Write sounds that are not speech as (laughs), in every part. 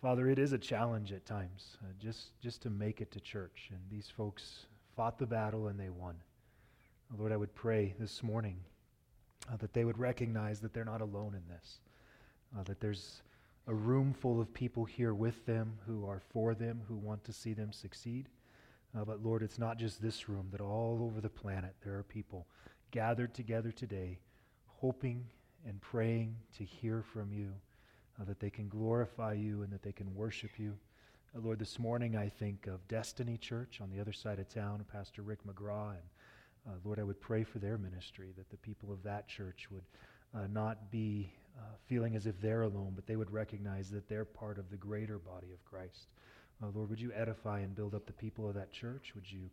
Father, it is a challenge at times uh, just, just to make it to church. And these folks fought the battle and they won. Lord, I would pray this morning uh, that they would recognize that they're not alone in this, uh, that there's a room full of people here with them who are for them, who want to see them succeed. Uh, but Lord, it's not just this room, that all over the planet there are people gathered together today, hoping and praying to hear from you, uh, that they can glorify you and that they can worship you. Uh, Lord, this morning I think of Destiny Church on the other side of town, Pastor Rick McGraw. And uh, Lord, I would pray for their ministry, that the people of that church would uh, not be uh, feeling as if they're alone, but they would recognize that they're part of the greater body of Christ. Uh, Lord, would you edify and build up the people of that church? Would you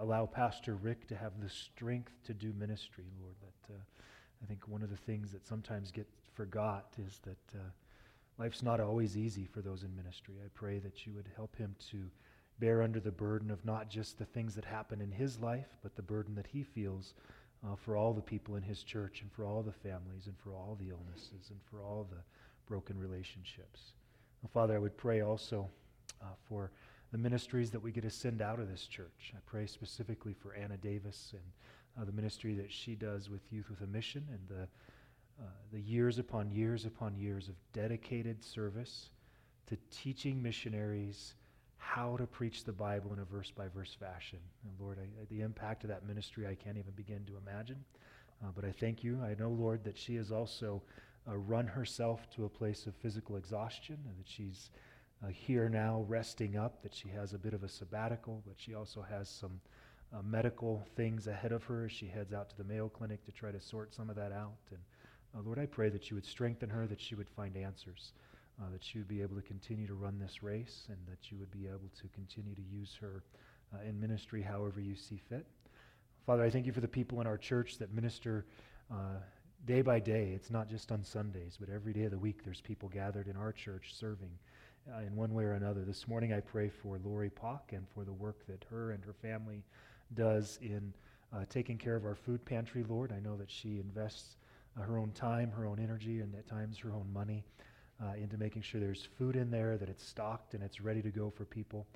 allow Pastor Rick to have the strength to do ministry, Lord? That I think one of the things that sometimes gets forgot is that life's not always easy for those in ministry. I pray that you would help him to bear under the burden of not just the things that happen in his life, but the burden that he feels uh, for all the people in his church and for all the families and for all the illnesses and for all the broken relationships. Well, Father, I would pray also uh, for the ministries that we get to send out of this church. I pray specifically for Anna Davis and uh, the ministry that she does with Youth with a Mission and the, uh, the years upon years upon years of dedicated service to teaching missionaries how to preach the Bible in a verse by verse fashion. And Lord, I, the impact of that ministry I can't even begin to imagine. Uh, but I thank you. I know, Lord, that she has also uh, run herself to a place of physical exhaustion and that she's uh, here now resting up, that she has a bit of a sabbatical, but she also has some uh, medical things ahead of her as she heads out to the Mayo Clinic to try to sort some of that out. And uh, Lord, I pray that you would strengthen her, that she would find answers uh, that she would be able to continue to run this race and that you would be able to continue to use her uh, in ministry however you see fit. Father, I thank you for the people in our church that minister uh, day by day. It's not just on Sundays, but every day of the week there's people gathered in our church serving uh, in one way or another. This morning I pray for Lori Pock and for the work that her and her family does in uh, taking care of our food pantry, Lord. I know that she invests uh, her own time, her own energy, and at times her own money uh, into making sure there's food in there, that it's stocked and it's ready to go for people.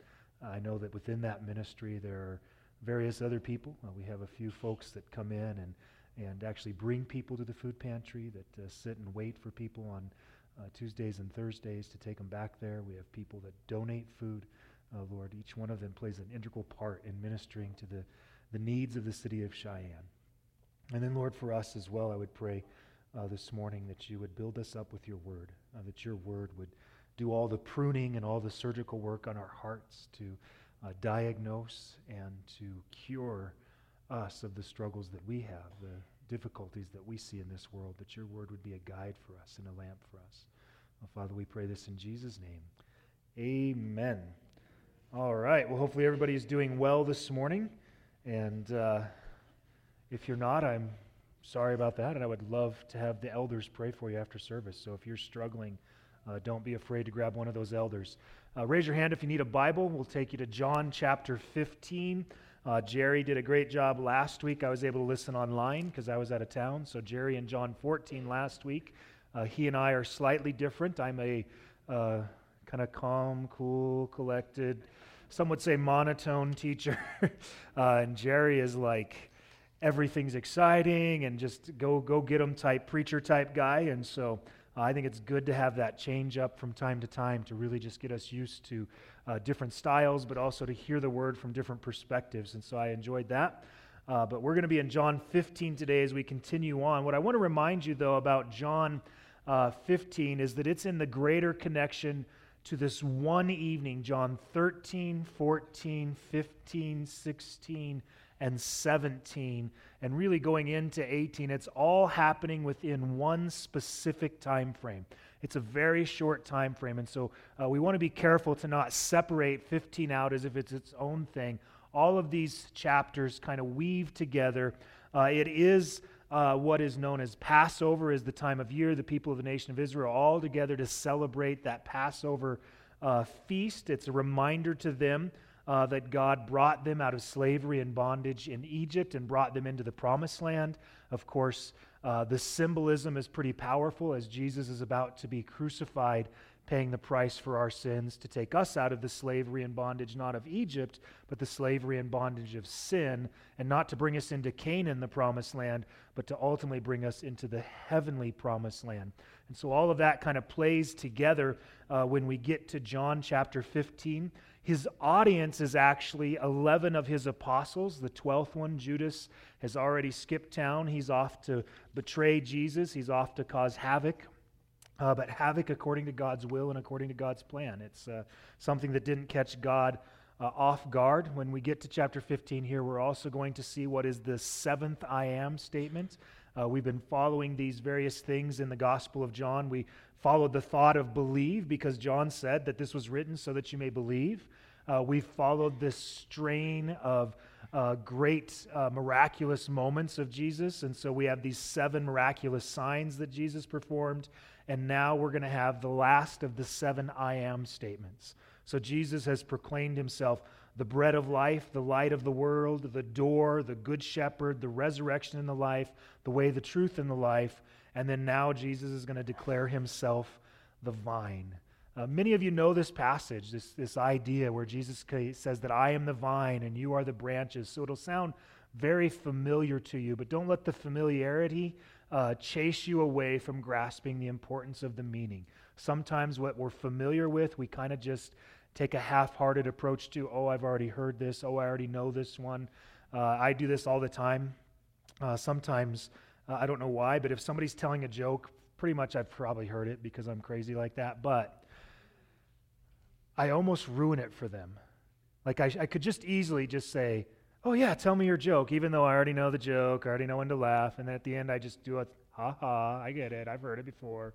I know that within that ministry there are various other people. Uh, we have a few folks that come in and, and actually bring people to the food pantry, that uh, sit and wait for people on uh, Tuesdays and Thursdays to take them back there. We have people that donate food. Uh, Lord, each one of them plays an integral part in ministering to the, the needs of the city of Cheyenne. And then, Lord, for us as well, I would pray uh, this morning that you would build us up with your word, uh, that your word would do all the pruning and all the surgical work on our hearts to uh, diagnose and to cure us of the struggles that we have, the difficulties that we see in this world, that your word would be a guide for us and a lamp for us. Well, Father, we pray this in Jesus' name. Amen. All right. Well, hopefully everybody is doing well this morning. And uh, if you're not, I'm sorry about that, and I would love to have the elders pray for you after service. So if you're struggling, uh, don't be afraid to grab one of those elders. Uh, raise your hand if you need a Bible. We'll take you to John chapter 15. Uh, Jerry did a great job last week. I was able to listen online because I was out of town. So, Jerry and John 14 last week. Uh, he and I are slightly different. I'm a uh, kind of calm, cool, collected, some would say monotone teacher. (laughs) Uh, and Jerry is like, everything's exciting and just go go get them type preacher type guy. And so uh, i think it's good to have that change up from time to time to really just get us used to uh, different styles but also to hear the word from different perspectives. And so i enjoyed that. Uh, but we're going to be in john 15 today as we continue on. What i want to remind you though about john uh, 15 is that it's in the greater connection to this one evening john 13 14 15 16 and 17 and really going into 18 it's all happening within one specific time frame it's a very short time frame and so uh, we want to be careful to not separate 15 out as if it's its own thing. All of these chapters kind of weave together. Uh, it is uh, what is known as passover is the time of year. The people of the nation of israel all together to celebrate that passover uh, feast. It's a reminder to them uh, that God brought them out of slavery and bondage in Egypt and brought them into the promised land. Of course, uh, the symbolism is pretty powerful as Jesus is about to be crucified. paying the price for our sins to take us out of the slavery and bondage, not of Egypt, but the slavery and bondage of sin, and not to bring us into Canaan, the promised land, but to ultimately bring us into the heavenly promised land. And so all of that kind of plays together uh, when we get to John chapter 15. His audience is actually 11 of his apostles. The 12th one, Judas, has already skipped town. He's off to betray Jesus, he's off to cause havoc. Uh, but havoc according to God's will and according to God's plan. It's uh, something that didn't catch God uh, off guard. When we get to chapter 15 here, we're also going to see what is the seventh I am statement. Uh, we've been following these various things in the Gospel of John. We followed the thought of believe because John said that this was written so that you may believe. Uh, we followed this strain of uh, great uh, miraculous moments of Jesus. And so we have these seven miraculous signs that Jesus performed. And now we're going to have the last of the seven I am statements. So Jesus has proclaimed himself the bread of life, the light of the world, the door, the good shepherd, the resurrection and the life, the way, the truth, and the life. And then now Jesus is going to declare himself the vine. Uh, many of you know this passage, this, this idea where Jesus says that I am the vine and you are the branches. So it'll sound very familiar to you, but don't let the familiarity uh, chase you away from grasping the importance of the meaning. Sometimes what we're familiar with, we kind of just take a half hearted approach to, oh, I've already heard this, oh, I already know this one. Uh, I do this all the time. Uh, sometimes, uh, I don't know why, but if somebody's telling a joke, pretty much I've probably heard it because I'm crazy like that, but I almost ruin it for them. Like I, I could just easily just say, oh, yeah, tell me your joke, even though I already know the joke, I already know when to laugh, and at the end I just do a ha ha, I get it, I've heard it before.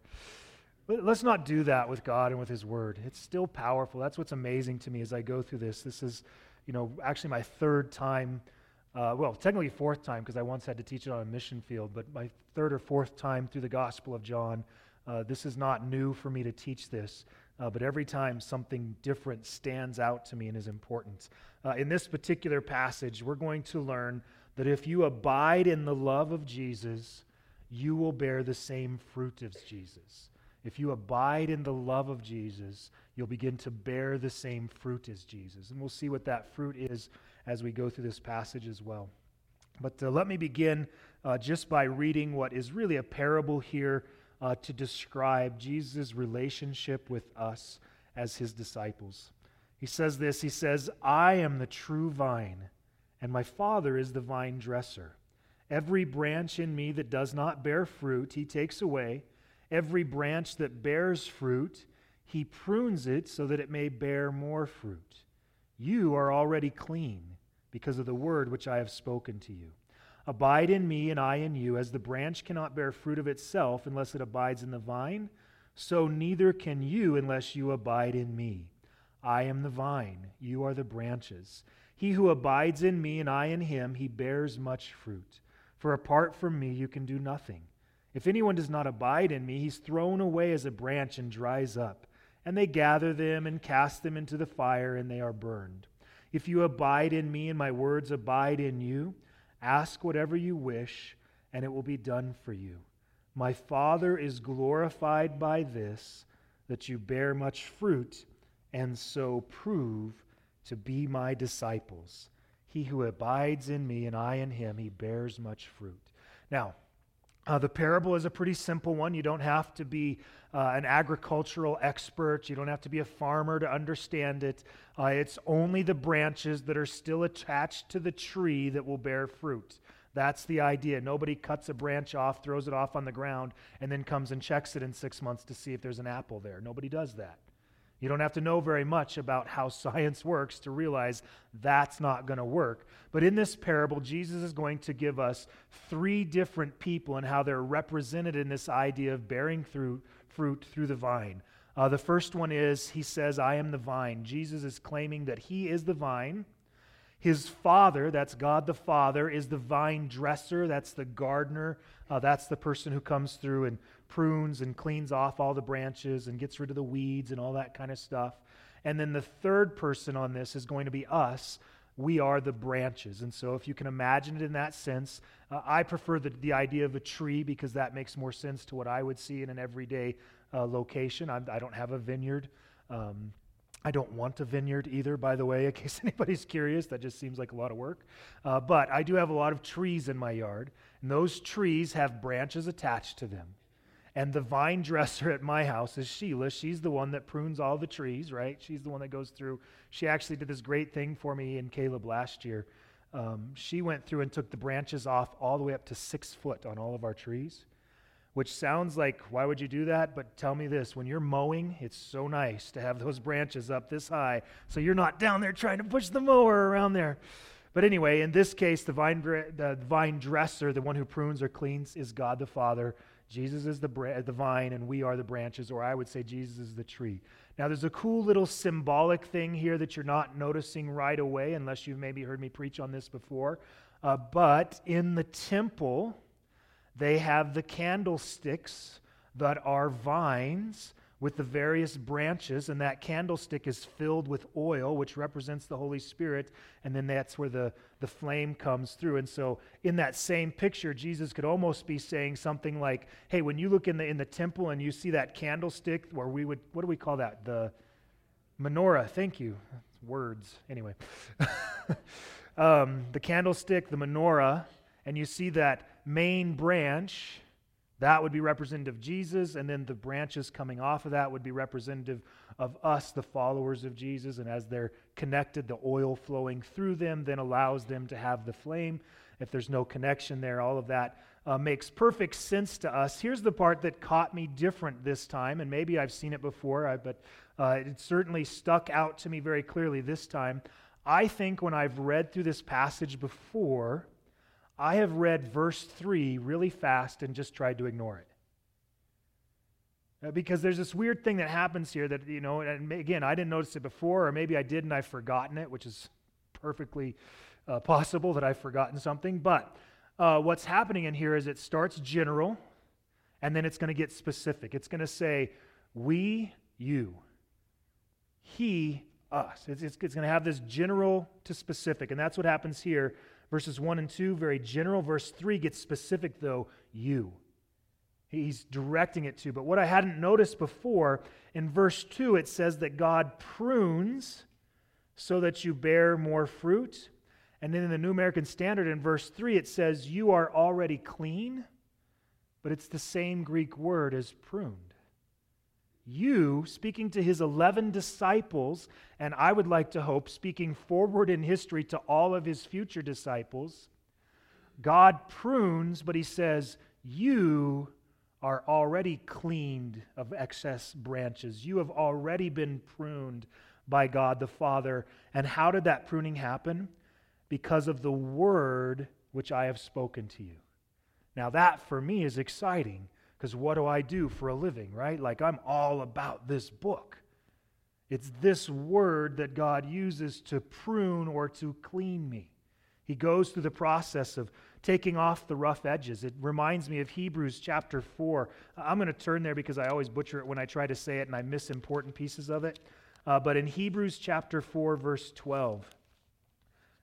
Let's not do that with God and with His Word. It's still powerful. That's what's amazing to me as I go through this. This is, you know, actually my third time, uh, well, technically fourth time because I once had to teach it on a mission field, but my third or fourth time through the Gospel of John. Uh, this is not new for me to teach this, uh, but every time something different stands out to me and is important. Uh, in this particular passage, we're going to learn that if you abide in the love of Jesus, you will bear the same fruit as Jesus. If you abide in the love of Jesus, you'll begin to bear the same fruit as Jesus. And we'll see what that fruit is as we go through this passage as well. But uh, let me begin uh, just by reading what is really a parable here uh, to describe Jesus' relationship with us as his disciples. He says this He says, I am the true vine, and my Father is the vine dresser. Every branch in me that does not bear fruit, he takes away Every branch that bears fruit, he prunes it so that it may bear more fruit. You are already clean because of the word which I have spoken to you. Abide in me, and I in you, as the branch cannot bear fruit of itself unless it abides in the vine, so neither can you unless you abide in me. I am the vine, you are the branches. He who abides in me, and I in him, he bears much fruit. For apart from me, you can do nothing. If anyone does not abide in me, he's thrown away as a branch and dries up. And they gather them and cast them into the fire, and they are burned. If you abide in me and my words abide in you, ask whatever you wish, and it will be done for you. My Father is glorified by this, that you bear much fruit, and so prove to be my disciples. He who abides in me and I in him, he bears much fruit. Now, uh, the parable is a pretty simple one. You don't have to be uh, an agricultural expert, you don't have to be a farmer to understand it. Uh, it's only the branches that are still attached to the tree that will bear fruit. That's the idea. Nobody cuts a branch off, throws it off on the ground, and then comes and checks it in six months to see if there's an apple there. Nobody does that. You don't have to know very much about how (laughs) science works to realize that's not going to work. But in this parable, Jesus is going to give us three different people and how they're represented in this idea of bearing through, fruit through the vine. Uh, the first one is he says, I am the vine. Jesus is claiming that he is the vine. His father, that's God the Father, is the vine dresser. That's the gardener. Uh, that's the person who comes through and prunes and cleans off all the branches and gets rid of the weeds and all that kind of stuff. And then the third person on this is going to be us. We are the branches. And so, if you can imagine it in that sense, uh, I prefer the, the idea of a tree because that makes more sense to what I would see in an everyday uh, location. I'm, I do not have a vineyard. Um, I don't want a vineyard either, by the way, in (laughs) case anybody's curious. That just seems like a lot of work. Uh, but I do have a lot of trees in my yard, and those trees have branches attached to them. And the vine dresser at my house is Sheila. She's the one that prunes all the trees, right? She's the one that goes through. She actually did this great thing for me and Caleb last year. Um, she went through and took the branches off all the way up to six foot on all of our trees which sounds like, why would you do that? But tell me this when you're mowing, it's so nice to have those branches up this high so you're not down there trying to push the mower around there. But anyway, in this case, the vine, the vine dresser, the one who prunes or cleans, is God the Father. Jesus is the, the vine, and we are the branches, or I would say Jesus is the tree. Now, there's a cool little symbolic thing here that you're not noticing right away, unless you've maybe heard me preach on this before. Uh, but in the temple, they have the candlesticks that are vines with the various branches, and that candlestick is filled with oil, which represents the Holy Spirit, and then that's where the, the flame comes through. And so, in that same picture, Jesus could almost be saying something like, Hey, when you look in the, in the temple and you see that candlestick, where we would, what do we call that? The menorah. Thank you. words. Anyway, (laughs) um, the candlestick, the menorah, and you see that main branch, that would be representative of Jesus, and then the branches coming off of that would be representative of us, the followers of Jesus. And as they're connected, the oil flowing through them then allows them to have the flame. If there's no connection there, all of that uh, makes perfect sense to us. Here's the part that caught me different this time, and maybe I've seen it before, but uh, it certainly stuck out to me very clearly this time. I think when I've read through this passage before, I have read verse 3 really fast and just tried to ignore it. Uh, because there's this weird thing that happens here that, you know, and again, I didn't notice it before, or maybe I did and I've forgotten it, which is perfectly uh, possible that I've forgotten something. But uh, what's happening in here is it starts general and then it's going to get specific. It's going to say, we, you, he, us. It's, it's, it's going to have this general to specific. And that's what happens here Verses 1 and 2, very general. Verse 3 gets specific, though, you. He's directing it to. But what I hadn't noticed before, in verse 2, it says that God prunes so that you bear more fruit. And then in the New American Standard, in verse 3, it says, You are already clean, but it's the same Greek word as pruned you, speaking to his 11 disciples, and I would like to hope, speaking forward in history to all of his future disciples, God prunes, but he says, You are already cleaned of excess branches. You have already been pruned by God the Father. And how did that pruning happen? Because of the word which I have spoken to you. Now, that for me is exciting because what do I do for a living, right? Like I'm all about this book. It's this word that God uses to prune or to clean me. He goes through the process of taking off the rough edges. It reminds me of Hebrews chapter 4. I'm going to turn there because I always butcher it when I try to say it and I miss important pieces of it. Uh, but in Hebrews chapter 4, verse 12,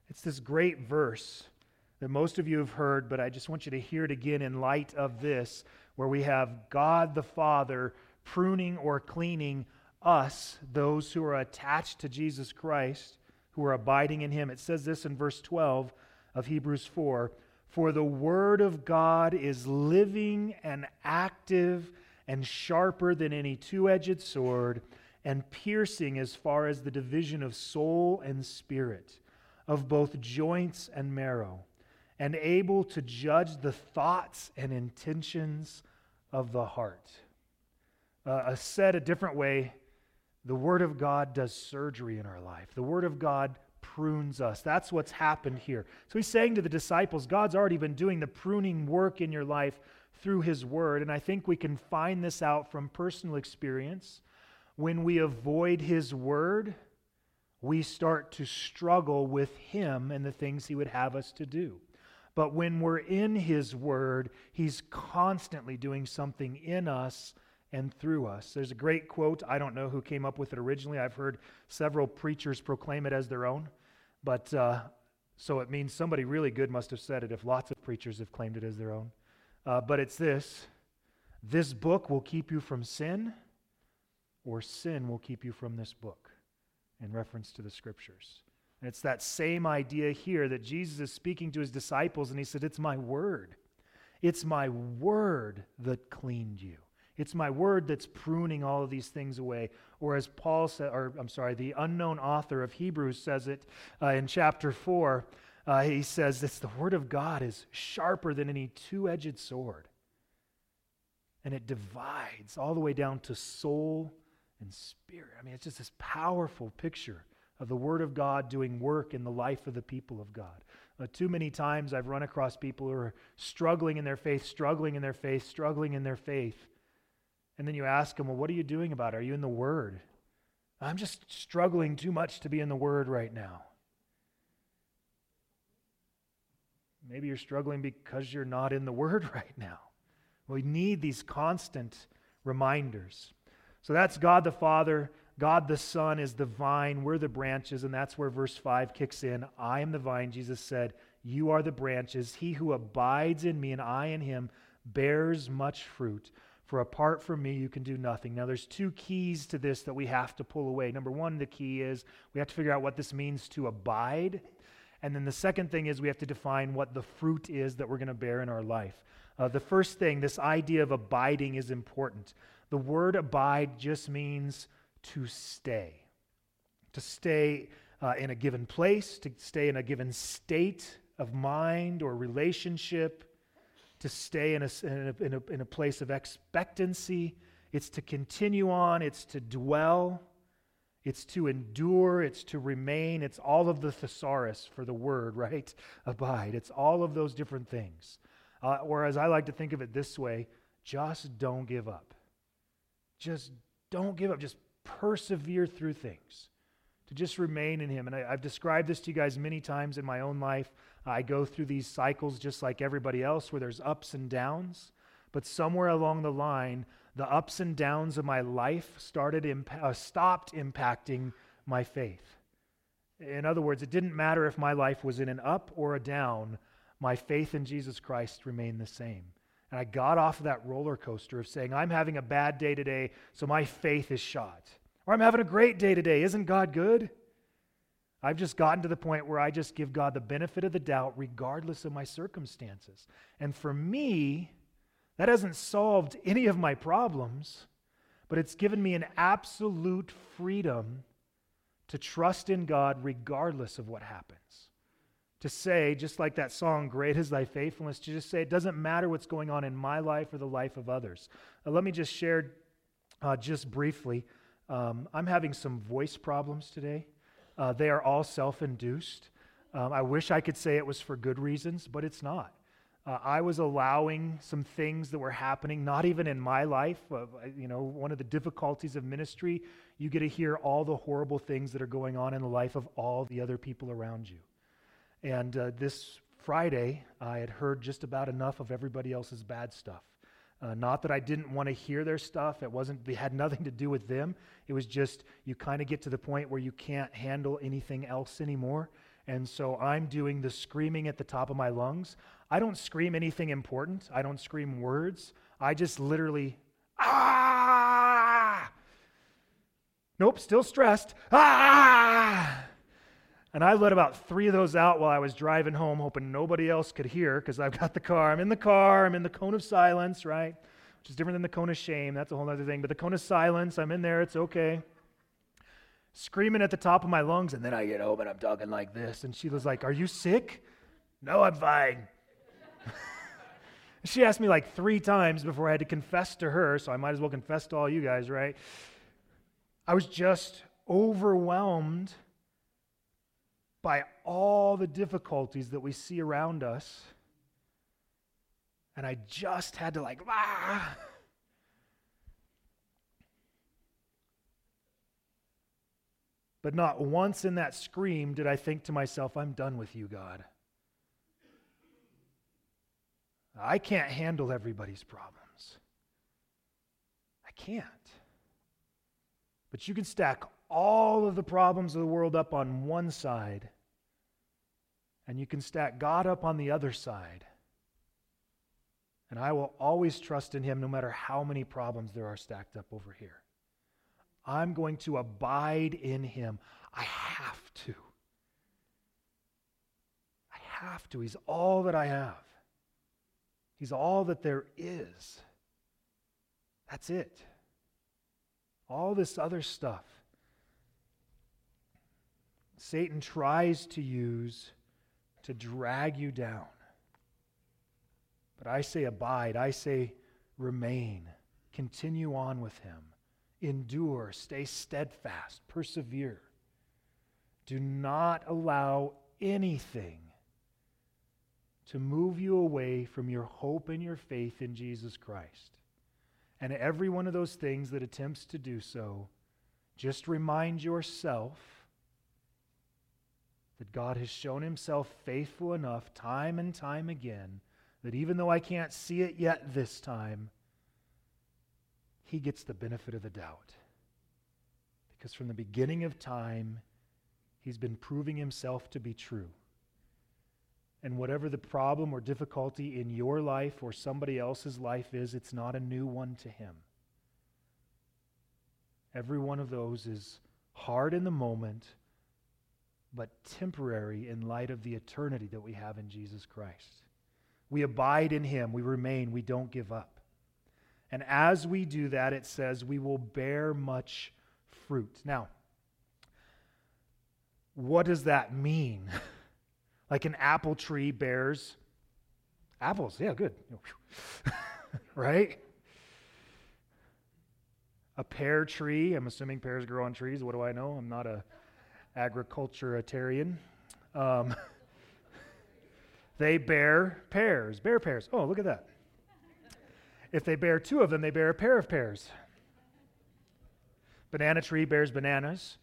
it's this great verse that most of you have heard, but I just want you to hear it again in light of this where we have God the Father pruning or cleaning us, those who are attached to Jesus Christ, who are abiding in Him. It says this in verse 12 of Hebrews 4 For the Word of God is living and active and sharper than any two edged sword, and piercing as far as the division of soul and spirit, of both joints and marrow and able to judge the thoughts and intentions of the heart. Uh, said a different way, the Word of God does surgery in our life. The Word of God prunes us. That's what's happened here. So he's saying to the disciples, God's already been doing the pruning work in your life through His Word. And I think we can find this out from personal experience. When we avoid His Word, we start to struggle with Him and the things He would have us to do. But when we're in His Word, He's constantly doing something in us and through us. There's a great quote. I don't know who came up with it originally. I've heard several preachers proclaim it as their own. But uh, so it means somebody really good must have said it if lots of preachers have claimed it as their own. Uh, but it's this This book will keep you from sin, or sin will keep you from this book, in reference to the scriptures. And it's that same idea here that Jesus is speaking to his disciples, and he said, It's my word. It's my word that cleaned you. It's my word that's pruning all of these things away. Or as Paul said, or I'm sorry, the unknown author of Hebrews says it uh, in chapter 4. Uh, he says this the word of God is sharper than any two edged sword. And it divides all the way down to soul and spirit. I mean, it's just this powerful picture of the Word of God doing work in the life of the people of God. Uh, too many times I've run across people who are struggling in their faith, struggling in their faith, struggling in their faith. And then you ask them, Well, what are you doing about it? Are you in the Word? I'm just struggling too much to be in the Word right now. Maybe you're struggling because you're not in the Word (laughs) right now. We need these constant reminders. So that's God the Father. God the Son is the vine. We're the branches. And that's where verse 5 kicks in. I am the vine, Jesus said. You are the branches. He who abides in me and I in him bears much fruit. For apart from me, you can do nothing. Now, there's two keys to this that we have to pull away. Number one, the key is we have to figure out what this means to abide. And then the second thing is we have to define what the fruit is that we're going to bear in our life. Uh, the first thing, this idea of abiding, is important. The word abide just means to stay, to stay uh, in a given place, to stay in a given state of mind or relationship, to stay in a, in a, in a, in a place of expectancy. It's to continue on, it's to dwell, it's to endure, it's to remain. It's all of the thesaurus for the word, (laughs) right? Abide. It's all of those different things. Uh, or as I like to think of it this way, just don't give up. Just don't give up. Just persevere through things, to just remain in Him. And I, have described this to you guys many times in my own life. I go through these cycles just like everybody else where there's ups and downs. But somewhere along the line, the ups and downs of my life started imp- uh, stopped impacting my faith. In other words, it didn't matter if my life was in an up or a down, my faith in Jesus Christ remained the same. And I got off of that roller coaster of saying, I'm having a bad day today, so my faith is shot. Or I'm having a great day today. Isn't God good? I've just gotten to the point where I just give God the benefit of the doubt regardless of my circumstances. And for me, that hasn't solved any of my problems, but it's given me an absolute freedom to trust in God regardless of what happens to say, just like that song, Great is Thy Faithfulness, to just say, it doesn't matter what's going on in my life or the life of others. Uh, let me just share uh, just briefly. Um, I'm having some voice problems today. Uh, they are all self induced. Um, I wish I could say it was for good reasons, but it's not. Uh, I was allowing some things that were happening, not even in my life. Uh, you know, one of the difficulties of ministry, you get to hear all the horrible things that are going on in the life of all the other people around you. And uh, this Friday, I had heard just about enough of everybody else's bad stuff. Uh, not that I didn't want to hear their stuff. It wasn't. It had nothing to do with them. It was just you kind of get to the point where you can't handle anything else anymore. And so I'm doing the screaming at the top of my lungs. I don't scream anything important. I don't scream words. I just literally ah. Nope, still stressed. Ah. And I let about three of those out while I was driving home, hoping nobody else could hear because I've got the car. I'm in the car. I'm in the cone of silence, right? Which is different than the cone of shame. That's a whole other thing. But the cone of silence, I'm in there. It's okay. Screaming at the top of my lungs. And then I get home and I'm talking like this. And she was like, Are you sick? No, I'm fine. (laughs) she asked me like three times before I had to confess to her. So I might as well confess to all you guys, right? I was just overwhelmed by all the difficulties that we see around us. And I just had to, like, ah. But not once in that scream did I think to myself, I'm done with you, God. I can't handle everybody's problems. I can't. But you can stack all of the problems of the world up on one side and you can stack God up on the other side. And I will always trust in him no matter how many problems there are stacked up over here. I'm going to abide in him. I have to. I have to. He's all that I have, He's all that there is. That's it. All this other stuff Satan tries to use to drag you down. But I say abide, I say remain, continue on with him, endure, stay steadfast, persevere. Do not allow anything to move you away from your hope and your faith in Jesus Christ. And every one of those things that attempts to do so, just remind yourself that God has shown himself faithful enough time and time again that even though I can't see it yet this time, he gets the benefit of the doubt. Because from the beginning of time, he's been proving himself to be true. And whatever the problem or difficulty in your life or somebody else's life is, it's not a new one to him. Every one of those is hard in the moment, but temporary in light of the eternity that we have in Jesus Christ. We abide in him, we remain, we don't give up. And as we do that, it says we will bear much fruit. Now, what does that mean? (laughs) like an apple tree bears apples. Yeah, good. (laughs) right? A pear tree, I'm assuming pears grow on trees. What do I know? I'm not a agriculturitarian. Um, (laughs) they bear pears, bear pears. Oh, look at that. If they bear two of them, they bear a pair of pears. Banana tree bears bananas.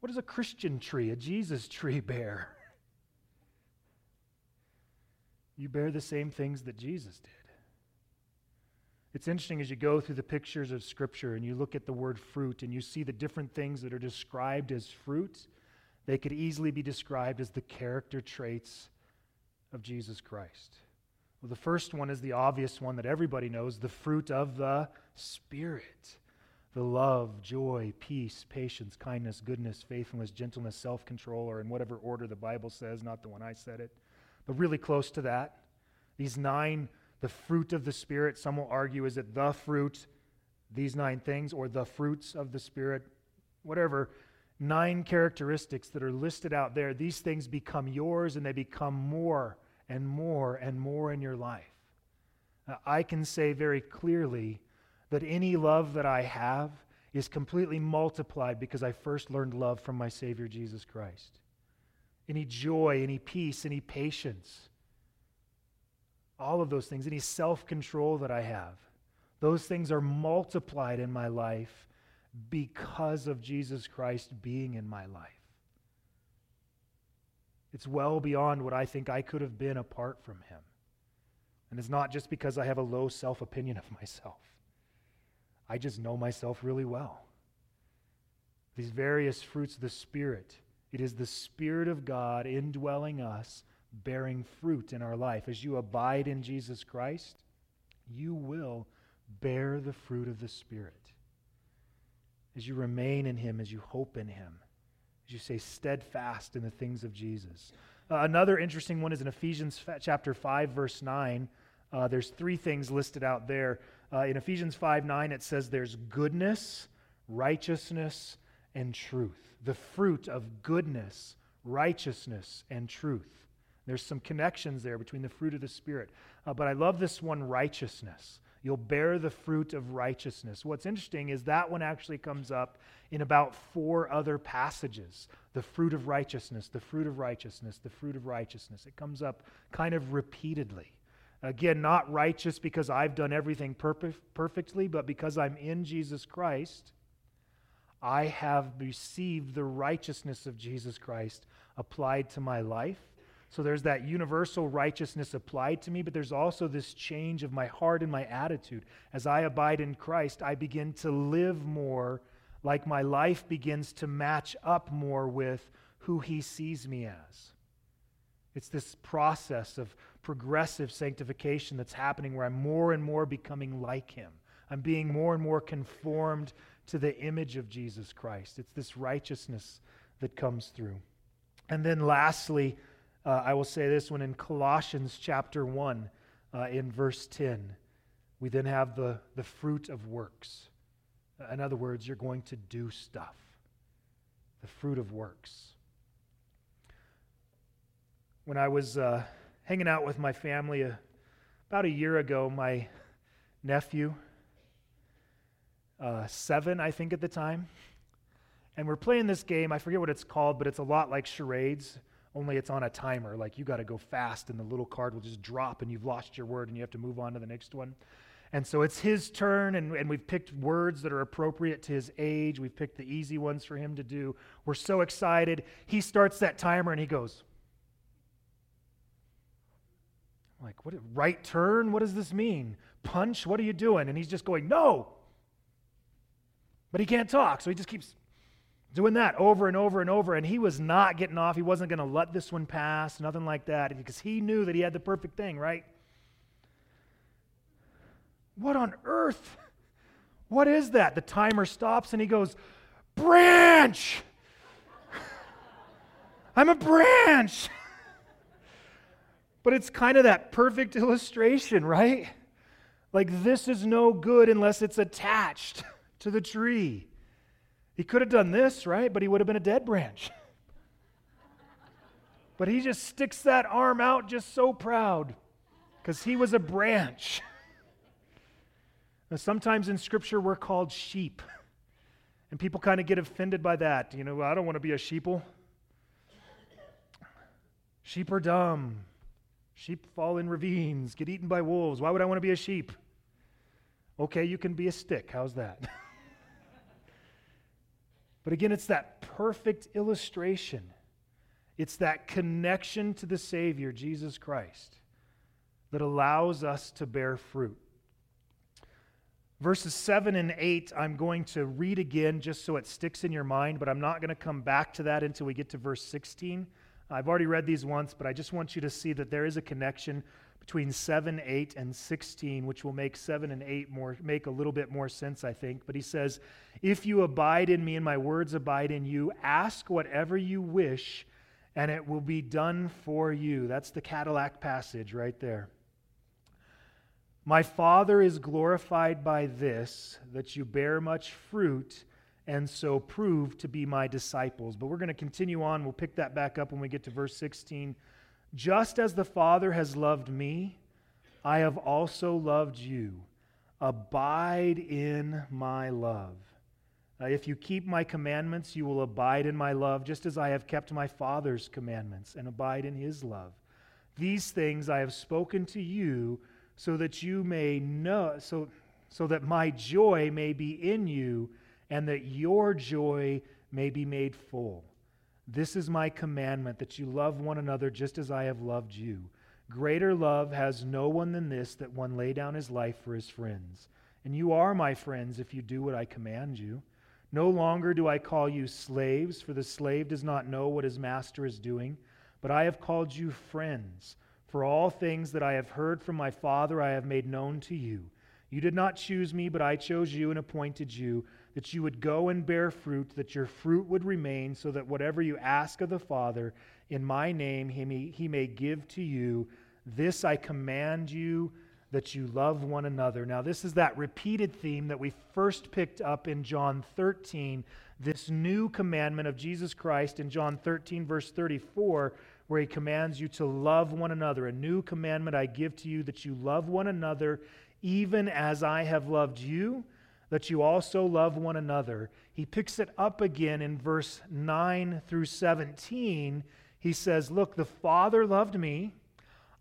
What does a Christian tree, a Jesus tree, (laughs) bear? You bear the same things that Jesus did. It's interesting as you go through the pictures of Scripture and you look at the word fruit and you see the different things that are described as fruit, they could easily be described as the character traits of Jesus Christ. Well, the first one is the obvious one that everybody knows the fruit of the Spirit. The love, joy, peace, patience, kindness, goodness, faithfulness, gentleness, self control, or in whatever order the Bible says, not the one I said it, but really close to that. These nine the fruit of the Spirit, some will argue, is it the fruit, these nine things, or the fruits of the Spirit? Whatever. Nine characteristics that are listed out there, these things become yours and they become more and more and more in your life. Now, I can say very clearly that any love that I have is completely multiplied because I first learned love from my Savior Jesus Christ. Any joy, any peace, any patience all of those things, any self control that I have, those things are multiplied in my life because of Jesus Christ being in my life. It's well beyond what I think I could have been apart from him. And it's not just because I have a low self opinion of (laughs) myself. I just know myself really well. These various fruits of the Spirit, it is the Spirit of God indwelling us bearing fruit in our life. As you abide in Jesus Christ, you will bear the fruit of the Spirit. As you remain in Him, as you hope in Him, as you say steadfast in the things of Jesus. Uh, another interesting one is in Ephesians chapter 5, verse 9. Uh, there's three things listed out there. Uh, in Ephesians 5 9, it says there's goodness, righteousness, and truth. The fruit of goodness, righteousness, and truth. There's some connections there between the fruit of the Spirit. Uh, but I love this one righteousness. You'll bear the fruit of righteousness. What's interesting is that one actually comes up in about four other passages. The fruit of righteousness, the fruit of righteousness, the fruit of righteousness. It comes up kind of repeatedly. Again, not righteous because I've done everything perfectly, but because I'm in Jesus Christ, I have received the righteousness of Jesus Christ applied to my life so there's that universal righteousness applied to me, but there's also this change of my heart and my attitude. As I abide in Christ, I begin to live more like my life begins to match up more with who He sees me as. It's this process of progressive sanctification that's happening where I'm more and more becoming like him. I'm being more and more conformed to the image of Jesus Christ. It's this righteousness that comes through. And then lastly, uh, I will say this one in Colossians chapter 1, uh, in verse 10, we then have the, the fruit of works. In other words, you're going to do stuff. The fruit of works. When I was uh, hanging out with my family uh, about a year ago, my nephew, uh, seven, I think, at the time, and we're playing this game. I forget what it's called, but it's a lot like charades, only it's on a timer. Like you got to go fast, and the little card will just drop, and you've lost your word, and you have to move on to the next one. And so it's his turn, and, and we've picked words that are appropriate to his age. We've picked the easy ones for him to do. We're so excited. He starts that timer and he goes, like, what right turn? What does this mean? Punch? What are you doing? And he's just going, no. But he can't talk, so he just keeps doing that over and over and over. And he was not getting off. He wasn't going to let this one pass, nothing like that, because he knew that he had the perfect thing, right? What on earth? What is that? The timer stops and he goes, Branch! (laughs) I'm a branch! (laughs) but it's kind of that perfect illustration, right? Like, this is no good unless it's attached (laughs) to the tree. He could have done this, right? But he would have been a dead branch. (laughs) but he just sticks that arm out just so proud because he was a branch. Now, sometimes in Scripture, we're called sheep. And people kind of get offended by that. You know, I don't want to be a sheeple. Sheep are dumb. Sheep fall in ravines, get eaten by wolves. Why would I want to be a sheep? Okay, you can be a stick. How's that? (laughs) but again, it's that perfect illustration. It's that connection to the Savior, Jesus Christ, that allows us to bear fruit. Verses 7 and 8, I'm going to read again just so it sticks in your mind, but I'm not going to come back to that until we get to verse 16. I've already read these once, but I just want you to see that there is a connection between 7, 8, and 16, which will make 7 and 8 more, make a little bit more sense, I think. But he says, If you abide in me and my words abide in you, ask whatever you wish, and it will be done for you. That's the Cadillac passage right there. My Father is glorified by this, that you bear much fruit and so prove to be my disciples. But we're going to continue on. We'll pick that back up when we get to verse 16. Just as the Father has loved me, I have also loved you. Abide in my love. Uh, if you keep my commandments, you will abide in my love, just as I have kept my Father's commandments and abide in his love. These things I have spoken to you so that you may know, so, so that my joy may be in you and that your joy may be made full. This is my commandment that you love one another just as I have loved you. Greater love has no one than this, that one lay down his life for his friends. And you are my friends if you do what I command you. No longer do I call you slaves, for the slave does not know what his master is doing, but I have called you friends. For all things that I have heard from my Father I have made known to you. You did not choose me, but I chose you and appointed you, that you would go and bear fruit, that your fruit would remain, so that whatever you ask of the Father in my name, he may, he may give to you. This I command you, that you love one another. Now, this is that repeated theme that we first picked up in John 13, this new commandment of Jesus Christ in John 13, verse 34 where he commands you to love one another. A new commandment I give to you that you love one another, even as I have loved you, that you also love one another. He picks it up again in verse 9 through 17. He says, Look, the Father loved me,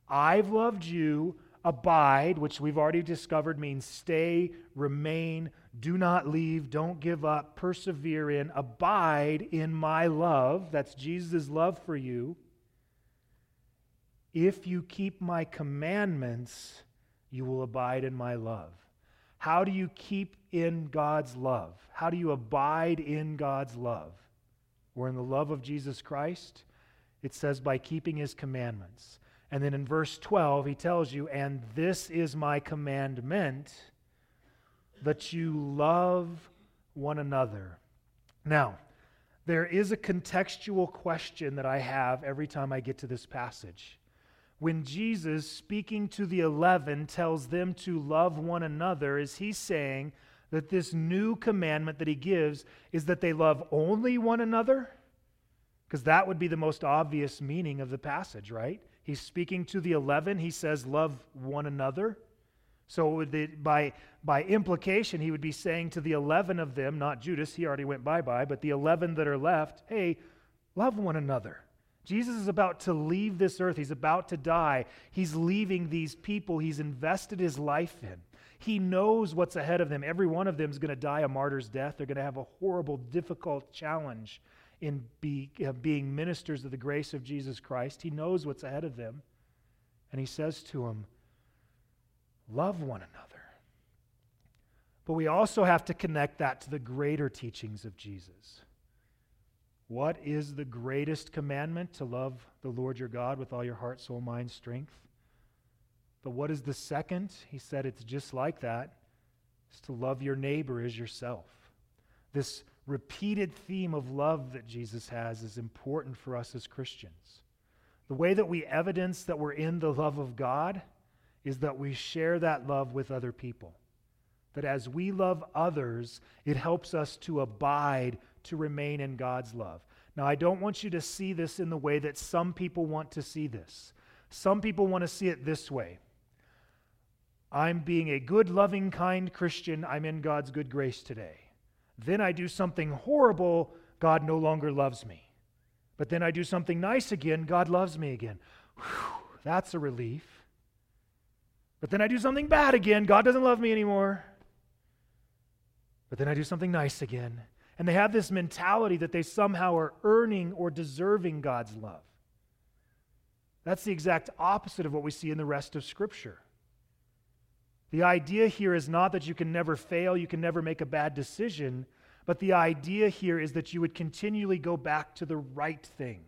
I've loved you. Abide, which we've already discovered means stay, remain, do not leave, don't give up, persevere in, abide in my love. That's Jesus' love for you. If you keep my commandments, you will abide in my love. How do you keep in God's love? How do you abide in God's love? Or in the love of Jesus Christ? It says by keeping his commandments. And then in verse 12, he tells you, And this is my commandment that you love one another. Now, there is a contextual question that I have every time I get to this passage. When Jesus, speaking to the eleven, tells them to love one another, is he saying that this new commandment that he gives is that they love only one another? Because that would be the most obvious meaning of the passage, right? He's speaking to the 11. He says, Love one another. So, by, by implication, he would be saying to the 11 of them, not Judas, he already went bye bye, but the 11 that are left, hey, love one another. Jesus is about to leave this earth. He's about to die. He's leaving these people he's invested his life in. He knows what's ahead of them. Every one of them is going to die a martyr's death. They're going to have a horrible, difficult challenge in be, uh, being ministers of the grace of Jesus Christ. He knows what's ahead of them. And he says to them, Love one another. But we also have to connect that to the greater teachings of Jesus. What is the greatest commandment? To love the Lord your God with all your heart, soul, mind, strength. But what is the second? He said it's just like that. It's to love your neighbor as yourself. This repeated theme of love that Jesus has is important for us as Christians. The way that we evidence that we're in the love of God is that we share that love with other people. That as we love others, it helps us to abide, to remain in God's love. Now, I don't want you to see this in the way that some people want to see this. Some people want to see it this way I'm being a good, loving, kind Christian. I'm in God's good grace today. Then I do something horrible, God no longer loves me. But then I do something nice again, God loves me again. Whew, that's a relief. But then I do something bad again. God doesn't love me anymore. But then I do something nice again. And they have this mentality that they somehow are earning or deserving God's love. That's the exact opposite of what we see in the rest of Scripture. The idea here is not that you can never fail, you can never make a bad decision, but the idea here is that you would continually go back to the right thing,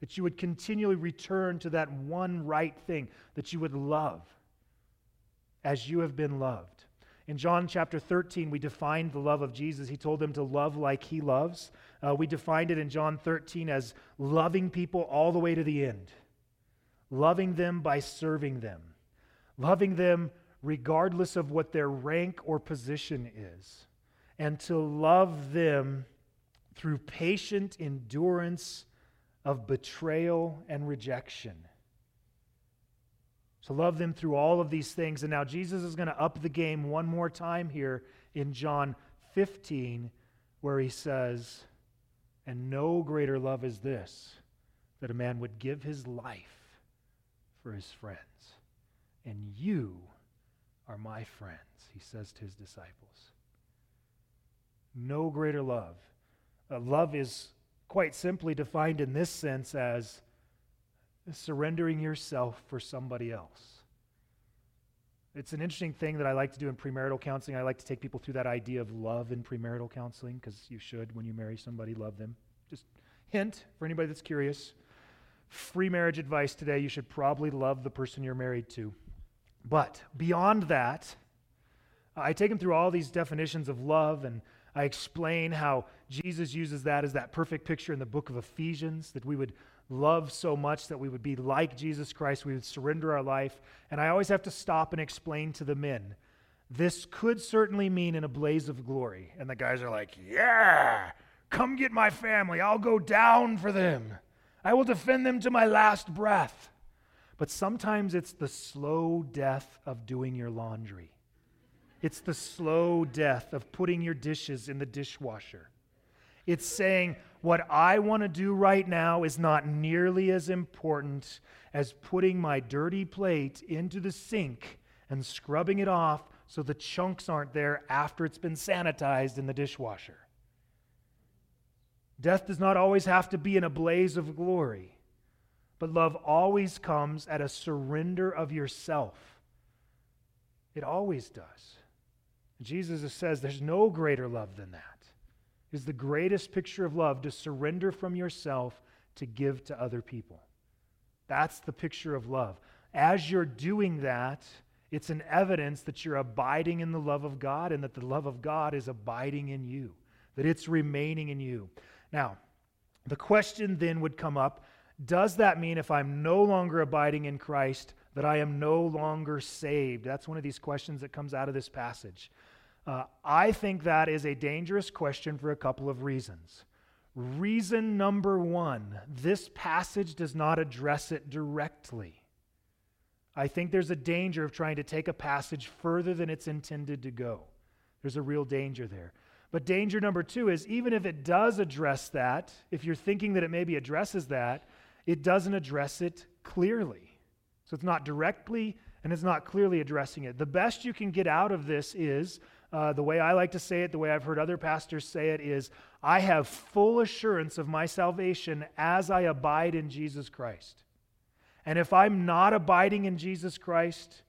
that you would continually return to that one right thing, that you would love as you have been loved. In John chapter 13, we defined the love of Jesus. He told them to love like he loves. Uh, we defined it in John 13 as loving people all the way to the end, loving them by serving them, loving them regardless of what their rank or position is, and to love them through patient endurance of betrayal and rejection to love them through all of these things. And now Jesus is going to up the game one more time here in John 15, where he says, And no greater love is this, that a man would give his life for his friends. And you are my friends, he says to his disciples. No greater love. Uh, love is quite simply defined in this sense as surrendering yourself for somebody else. It's an interesting thing that I like to do in premarital counseling. I like to take people through that idea of love in premarital counseling because you should, when you marry somebody, love them. Just hint for anybody that's curious. Free marriage advice today you should probably love the person you're married to. But beyond that, I take them through all these definitions of love and I explain how Jesus uses that as that perfect picture in the book of Ephesians that we would love so much that we would be like Jesus Christ, we would surrender our life. And I always have to stop and explain to the men this could certainly mean in a blaze of glory. And the guys are like, Yeah, come get my family. I'll go down for them. I will defend them to my last breath. But sometimes it's the slow death of doing your laundry. It's the slow death of putting your dishes in the dishwasher. It's saying, what I want to do right now is not nearly as important as putting my dirty plate into the sink and scrubbing it off so the chunks aren't there after it's been sanitized in the dishwasher. Death does not always have to be in a blaze of glory, but love always comes at a surrender of yourself. It always does. Jesus says there's no greater love than that is the greatest picture of love to surrender from yourself to give to other people. That's the picture of love. As you're doing that, it's an evidence that you're abiding in the love of God and that the love of God is abiding in you, that it's remaining in you. Now, the question then would come up does that mean if I'm no longer abiding in Christ, that I am no longer saved? That's one of these questions that comes out of this passage. Uh, I think that is a dangerous question for a couple of reasons. Reason number one this passage does not address it directly. I think there's a danger of trying to take a passage further than it's intended to go. There's a real danger there. But danger number two is even if it does address that, if you're thinking that it maybe addresses that, it doesn't address it clearly. So it's not directly and it's not clearly addressing it. The best you can get out of this is uh, the way I like to say it, the way I've heard other pastors say it is I have full assurance of my salvation as I abide in Jesus Christ. And if I'm not abiding in Jesus Christ,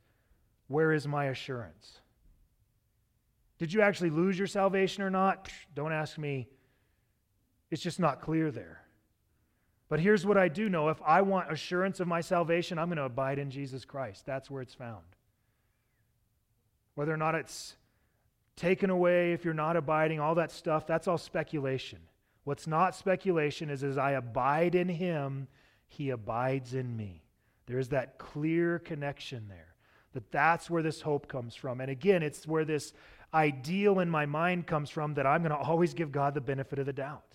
where is my assurance? Did you actually lose your salvation or not? Don't ask me. It's just not clear there. But here's what I do know if I want assurance of my salvation, I'm going to abide in Jesus Christ. That's where it's found. Whether or not it's taken away, if you're not abiding, all that stuff, that's all speculation. What's not speculation is as I abide in Him, He abides in me. There's that clear connection there. That that's where this hope comes from. And again, it's where this ideal in my mind comes from that I'm going to always give God the benefit of the doubt.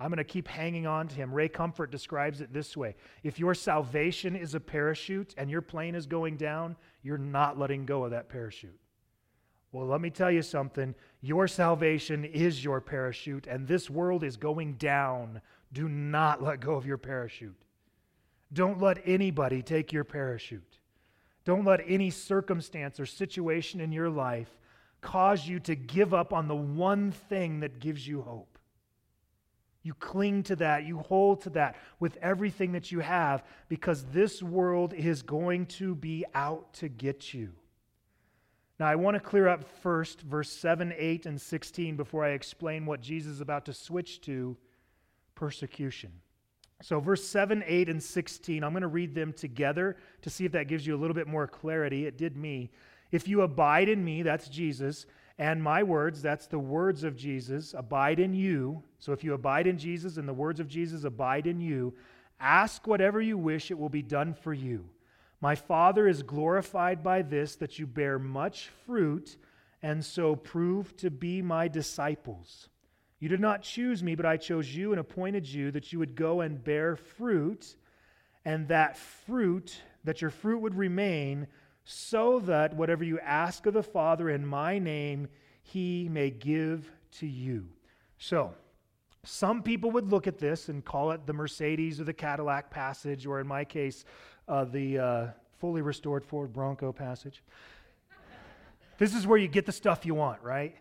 I'm going to keep hanging on to him. Ray Comfort describes it this way If your salvation is a parachute and your plane is going down, you're not letting go of that parachute. Well, let me tell you something. Your salvation is your parachute, and this world is going down. Do not let go of your parachute. Don't let anybody take your parachute. Don't let any circumstance or situation in your life cause you to give up on the one thing that gives you hope. You cling to that, you hold to that with everything that you have because this world is going to be out to get you. Now, I want to clear up first verse 7, 8, and 16 before I explain what Jesus is about to switch to persecution. So, verse 7, 8, and 16, I'm going to read them together to see if that gives you a little bit more clarity. It did me. If you abide in me, that's Jesus, and my words, that's the words of Jesus, abide in you. So, if you abide in Jesus and the words of Jesus abide in you, ask whatever you wish, it will be done for you. My Father is glorified by this, that you bear much fruit, and so prove to be my disciples. You did not choose me, but I chose you and appointed you that you would go and bear fruit, and that fruit, that your fruit would remain, so that whatever you ask of the Father in my name, he may give to you. So, some people would look at this and call it the Mercedes or the Cadillac passage, or in my case, uh, the uh, fully restored Ford Bronco passage. this is where you get the stuff you want, right?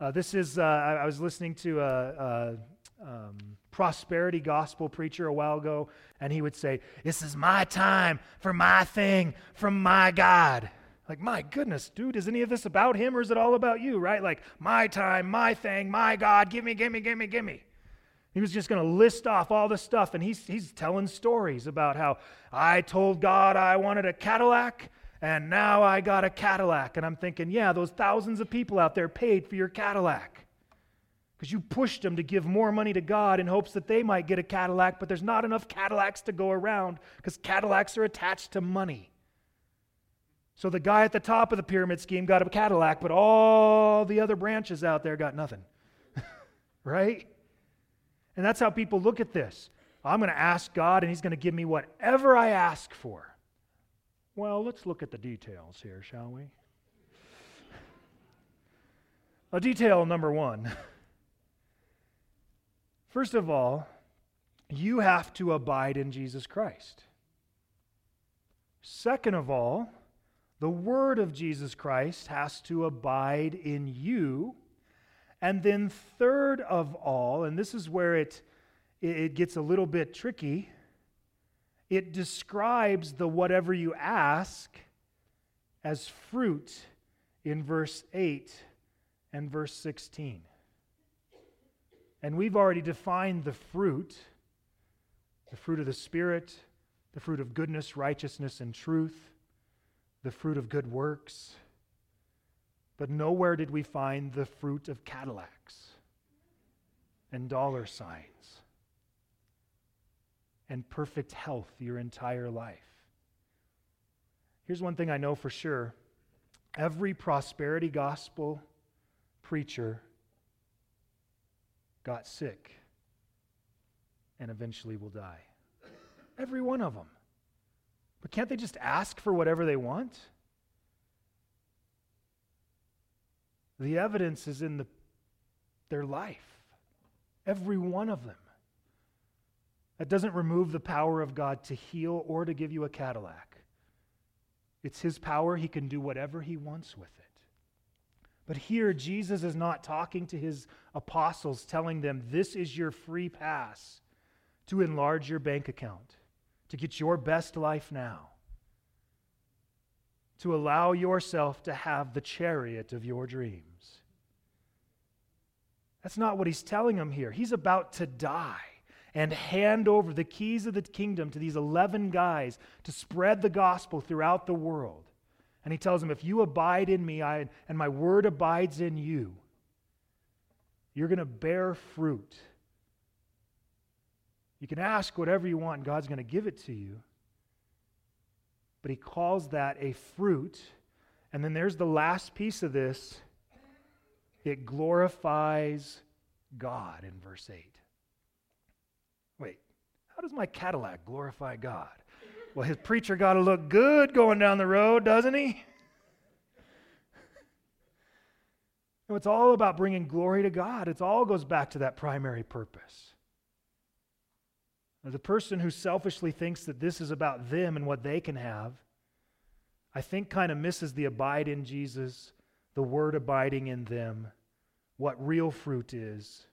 Uh, this is, uh, I, I, was listening to a, a um, prosperity gospel preacher a while ago, and he would say, This is my time for my thing from my God. Like, my goodness, dude, is any of this about him or is it all about you, right? Like, my time, my thing, my God, give me, give me, give me, give me. He was just going to list off all the stuff, and he's, he's telling stories about how I told God I wanted a Cadillac, and now I got a Cadillac. And I'm thinking, yeah, those thousands of people out there paid for your Cadillac. Because you pushed them to give more money to God in hopes that they might get a Cadillac, but there's not enough Cadillacs to go around because Cadillacs are attached to money. So the guy at the top of the pyramid scheme got a Cadillac, but all the other branches out there got nothing. (laughs) right? And that's how people look at this. I'm going to ask God, and He's going to give me whatever I ask for. Well, let's look at the details here, shall we? A detail number one. (laughs) First of all, you have to abide in Jesus Christ. Second of all, the word of Jesus Christ has to abide in you. And then, third of all, and this is where it, it gets a little bit tricky, it describes the whatever you ask as fruit in verse 8 and verse 16. And we've already defined the fruit the fruit of the Spirit, the fruit of goodness, righteousness, and truth, the fruit of good works. But nowhere did we find the fruit of Cadillacs and dollar signs and perfect health your entire life. Here's one thing I know for sure every prosperity gospel preacher got sick and eventually will die. Every one of them. But can't they just ask for whatever they want? The evidence is in the, their life. Every one of them. That doesn't remove the power of God to heal or to give you a Cadillac. It's His power. He can do whatever He wants with it. But here, Jesus is not talking to His apostles, telling them, This is your free pass to enlarge your bank account, to get your best life now, to allow yourself to have the chariot of your dreams. That's not what he's telling them here. He's about to die and hand over the keys of the kingdom to these 11 guys to spread the gospel throughout the world. And he tells them, If you abide in me I, and my word abides in you, you're going to bear fruit. You can ask whatever you want, and God's going to give it to you. But he calls that a fruit. And then there's the last piece of this it glorifies God in verse 8. Wait, how does my Cadillac glorify God? Well, his preacher got to look good going down the road, doesn't he? It's all about bringing glory to God. It all goes back to that primary purpose. Now, the person who selfishly thinks that this is about them and what they can have, I think kind of misses the abide in Jesus, the word abiding in them, what real fruit is,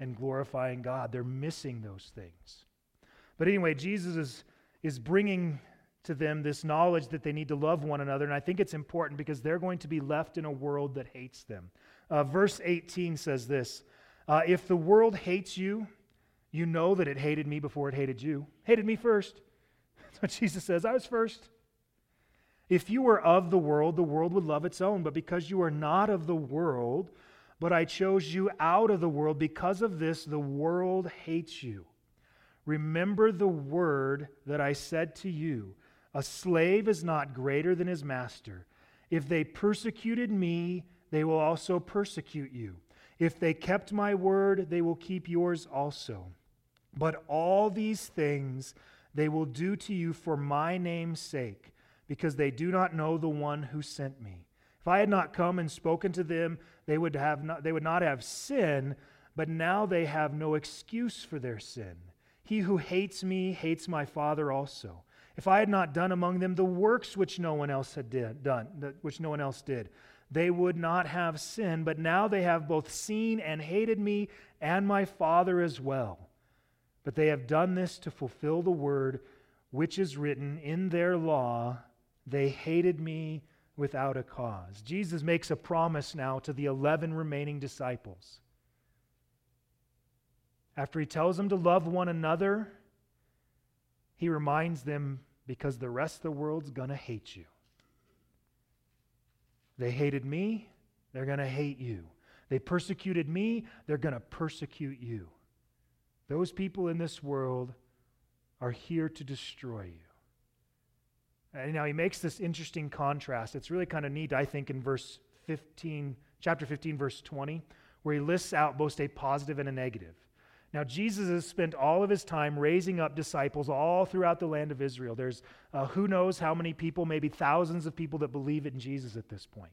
and glorifying God. They're missing those things. But anyway, Jesus is, is bringing to them this knowledge that they need to love one another. And I think it's important because they're going to be left in a world that hates them. Uh, verse 18 says this uh, If the world hates you, you know that it hated me before it hated you. Hated me first. (laughs) That's what Jesus says. I was first. If you were of the world, the world would love its own. But because you are not of the world, but I chose you out of the world, because of this, the world hates you. Remember the word that I said to you A slave is not greater than his master. If they persecuted me, they will also persecute you. If they kept my word, they will keep yours also. But all these things they will do to you for my name's sake because they do not know the one who sent me. If I had not come and spoken to them, they would, have not, they would not have sin, but now they have no excuse for their sin. He who hates me hates my Father also. If I had not done among them the works which no one else had did, done, which no one else did, they would not have sin, but now they have both seen and hated me and my Father as well. But they have done this to fulfill the word which is written in their law they hated me without a cause. Jesus makes a promise now to the 11 remaining disciples. After he tells them to love one another, he reminds them because the rest of the world's going to hate you. They hated me, they're going to hate you. They persecuted me, they're going to persecute you. Those people in this world are here to destroy you. And now he makes this interesting contrast. It's really kind of neat, I think, in verse 15, chapter 15, verse 20, where he lists out both a positive and a negative. Now, Jesus has spent all of his time raising up disciples all throughout the land of Israel. There's uh, who knows how many people, maybe thousands of people that believe in Jesus at this point.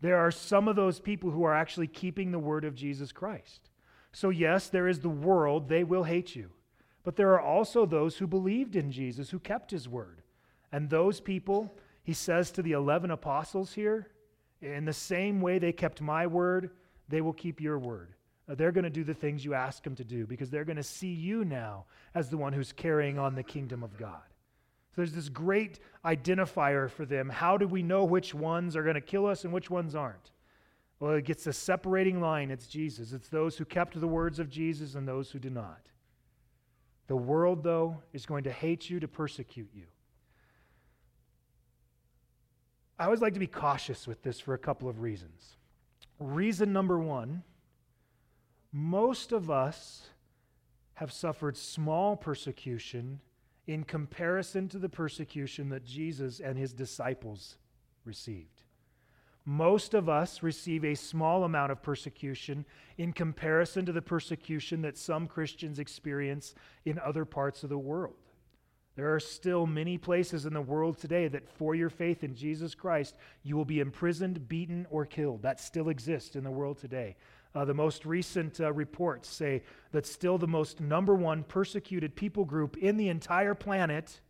There are some of those people who are actually keeping the word of Jesus Christ. So, yes, there is the world, they will hate you. But there are also those who believed in Jesus, who kept his word. And those people, he says to the 11 apostles here, in the same way they kept my word, they will keep your word. Uh, they're going to do the things you ask them to do because they're going to see you now as the one who's carrying on the kingdom of God. So there's this great identifier for them. How do we know which ones are going to kill us and which ones aren't? Well, it gets a separating line. It's Jesus. It's those who kept the words of Jesus and those who do not. The world, though, is going to hate you, to persecute you. I always like to be cautious with this for a couple of reasons. Reason number one most of us have suffered small persecution in comparison to the persecution that Jesus and his disciples received. Most of us receive a small amount of persecution in comparison to the persecution that some Christians experience in other parts of the world. There are still many places in the world today that, for your faith in Jesus Christ, you will be imprisoned, beaten, or killed. That still exists in the world today. Uh, the most recent uh, reports say that still the most number one persecuted people group in the entire planet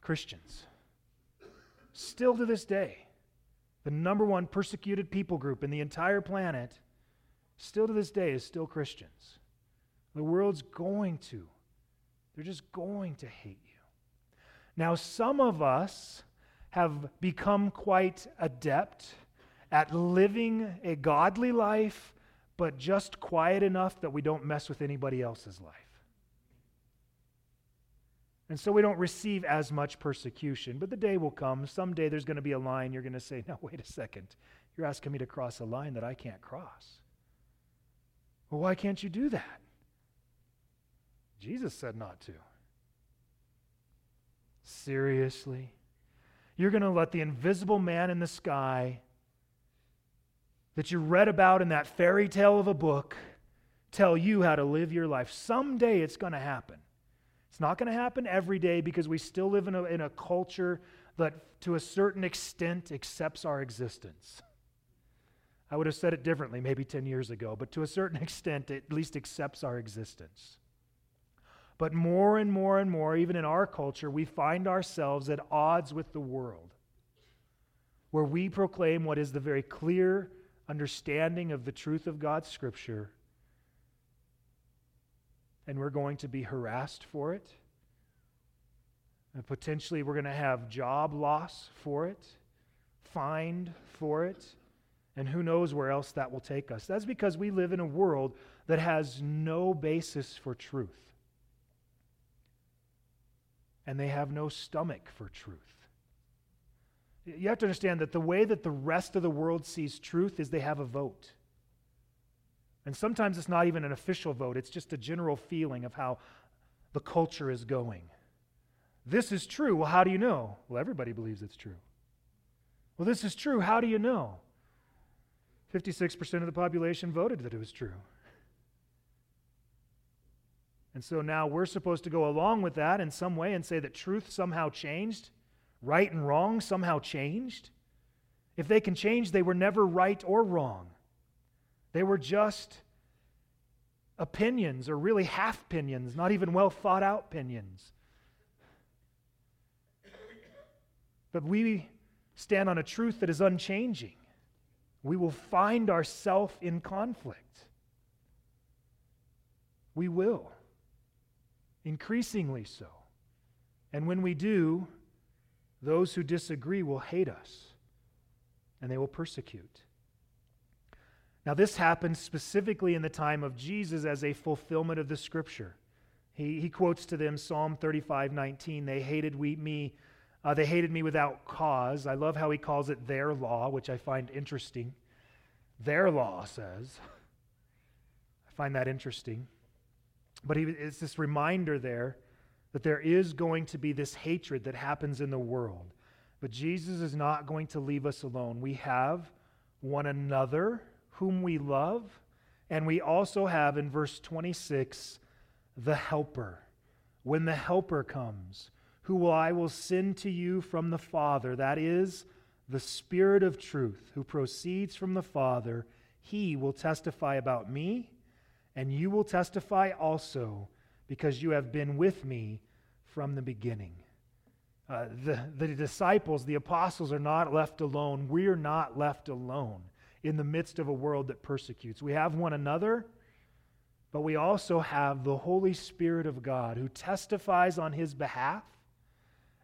Christians. Still to this day the number one persecuted people group in the entire planet, still to this day, is still Christians. The world's going to. They're just going to hate you. Now, some of us have become quite adept at living a godly life, but just quiet enough that we don't mess with anybody else's life. And so we don't receive as much persecution. But the day will come. Someday there's going to be a line you're going to say, No, (laughs) wait a second. You're asking me to cross a line that I can't cross. Well, why can't you do that? Jesus said not to. Seriously? You're going to let the invisible man in the sky that you read about in that fairy tale of a book tell you how to live your life. Someday it's going to happen. It's not going to happen every day because we still live in a, in a culture that, to a certain extent, accepts our existence. I would have said it differently maybe 10 years ago, but to a certain (laughs) extent, it at least accepts our existence. But more and more and more, even in our culture, we find ourselves at odds with the world, where we proclaim what is the very clear understanding of the truth of God's Scripture and we're going to be harassed for it. And potentially, we're going to have job loss for it, fined for it, and who knows where else that will take us. That's because we live in a world that has no basis for truth. And they have no stomach for truth. You have to understand that the way that the rest of the world sees truth is they have a vote. And sometimes it's not even an official vote, it's just a general feeling of how the culture is going. This is true. Well, how do you know? Well, everybody believes it's true. Well, this is true. How do you know? 56% of the population voted that it was true. And so now we're supposed to go along with that in some way and say that truth somehow changed, right and wrong somehow changed. If they can change, they were never right or wrong. They were just opinions, or really half opinions, not even well thought out opinions. But we stand on a truth that is unchanging. We will find ourselves in conflict. We will, increasingly so. And when we do, those who disagree will hate us and they will persecute. Now, this happened specifically in the time of Jesus as a fulfillment of the scripture. He, he quotes to them Psalm 35 19. They hated we, me. Uh, they hated me without cause. I love how he calls it their law, which I find interesting. Their law says. (laughs) I find that interesting. But he, it's this reminder there that there is going to be this hatred that happens in the world. But Jesus is not going to leave us alone. We have one another whom we love. And we also have in verse 26 the Helper. When the Helper comes, who I will send to you from the Father, that is, the Spirit of truth, who proceeds from the Father, he will testify about me, and you will testify also, because you have been with me from the beginning. Uh, the, the disciples, the apostles, are not left alone. We're not left alone in the midst of a world that persecutes. We have one another, but we also have the Holy Spirit of God who testifies on his behalf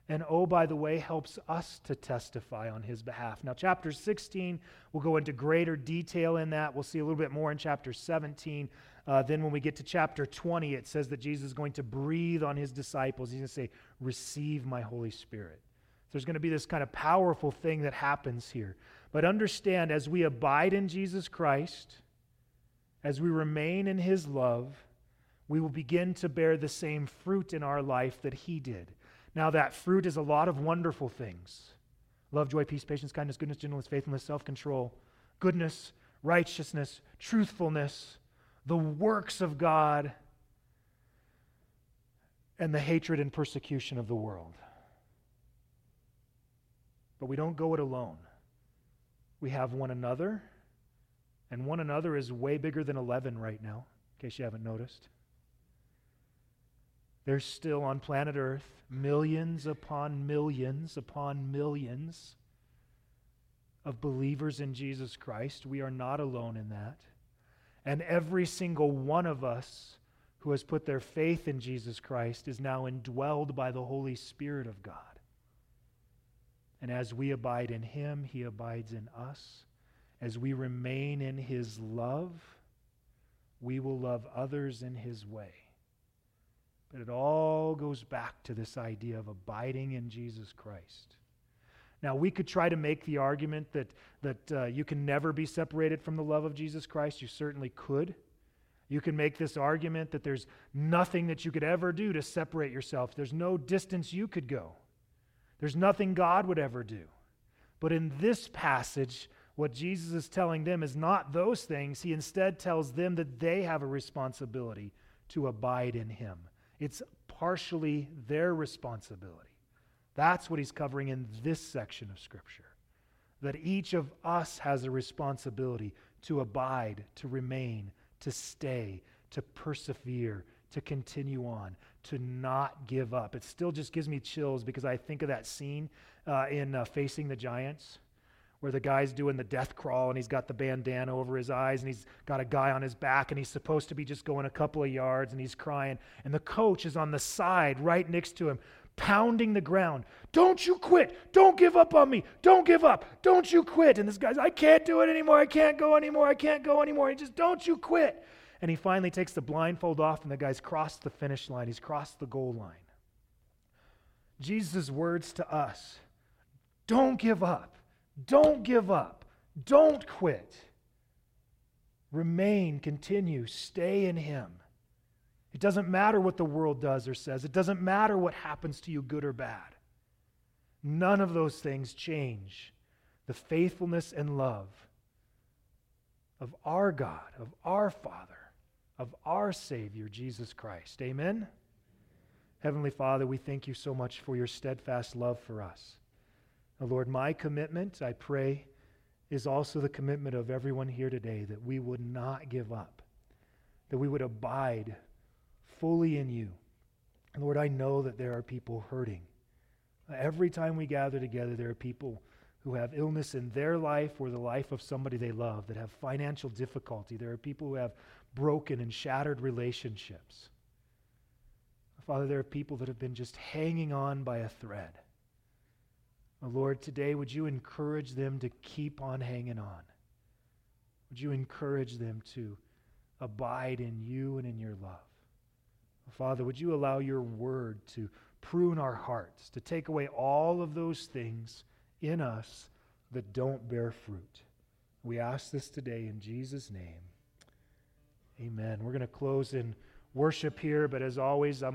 And oh, by the way, helps us to testify on his behalf. Now, chapter 16, we'll go into greater detail in that. We'll see a little bit more in chapter 17. Uh, then, when we get to chapter 20, it says that Jesus is going to breathe on his disciples. He's going to say, Receive my Holy Spirit. So there's going to be this kind of powerful thing that happens here. But understand, as we abide in Jesus Christ, as we remain in his love, we will begin to bear the same fruit in our life that he did. Now, that fruit is a lot of wonderful things love, joy, peace, patience, kindness, goodness, gentleness, faithfulness, self control, goodness, righteousness, truthfulness, the works of God, and the hatred and persecution of the world. But we don't go it alone. We have one another, and one another is way bigger than 11 right now, in case you haven't noticed. There's still on planet Earth millions upon millions upon millions of believers in Jesus Christ. We are not alone in that. And every single one of us who has put their faith in Jesus Christ is now indwelled by the Holy Spirit of God. And as we abide in Him, He abides in us. As we remain in His love, we will love others in His way. But it all goes back to this idea of abiding in Jesus Christ. Now, we could try to make the argument that, that uh, you can never be separated from the love of Jesus Christ. You certainly could. You can make this argument that there's nothing that you could ever do to separate yourself. There's no distance you could go. There's nothing God would ever do. But in this passage, what Jesus is telling them is not those things. He instead tells them that they have a responsibility to abide in Him. It's partially their responsibility. That's what he's covering in this section of Scripture. That each of us has a responsibility to abide, to remain, to stay, to persevere, to continue on, to not give up. It still just gives me chills because I think of that scene uh, in uh, Facing the Giants where the guy's doing the death crawl and he's got the bandana over his eyes and he's got a guy on his back and he's supposed to be just going a couple of yards and he's crying. And the coach is on the side right next to him, pounding the ground. Don't you quit. Don't give up on me. Don't give up. Don't you quit. And this guy's, I can't do it anymore. I can't go anymore. I can't go anymore. He just, don't you quit. And he finally takes the blindfold off and the guy's crossed the finish line. He's crossed the goal line. Jesus' words to us don't give up. Don't give up. Don't quit. Remain, continue, stay in Him. It doesn't matter what the world does or says, it doesn't matter what happens to you, good or bad. None of those things change the faithfulness and love of our God, of our Father, of our Savior, Jesus Christ. Amen? Heavenly Father, we thank you so much for your steadfast love for us. Now, Lord, my commitment, I pray, is also the commitment of everyone here today that we would not give up, that we would abide fully in you. Lord, I know that there are people hurting. Every time we gather together, there are people who have illness in their life or the life of somebody they love, that have financial difficulty. There are people who have broken and shattered relationships. Father, there are people that have been just hanging on by a thread. Lord, today would you encourage them to keep on hanging on? Would you encourage them to abide in you and in your love? Father, would you allow your word to prune our hearts, to take away all of those things in us that don't bear fruit? We ask this today in Jesus' name. Amen. We're going to close in worship here, but as always, I'm going to